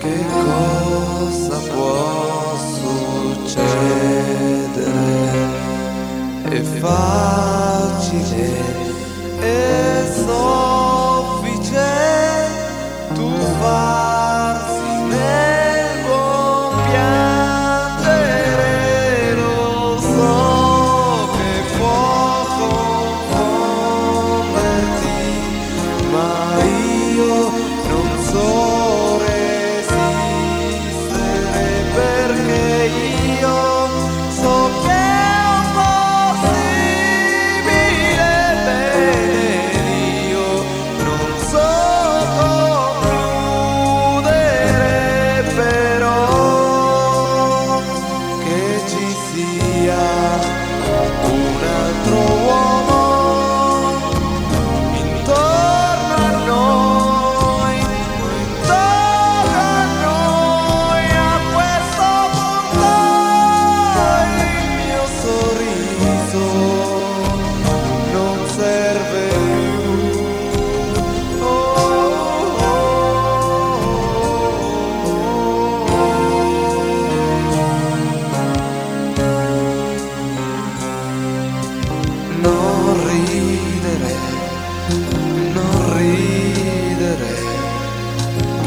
cosa può succedere e fa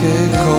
que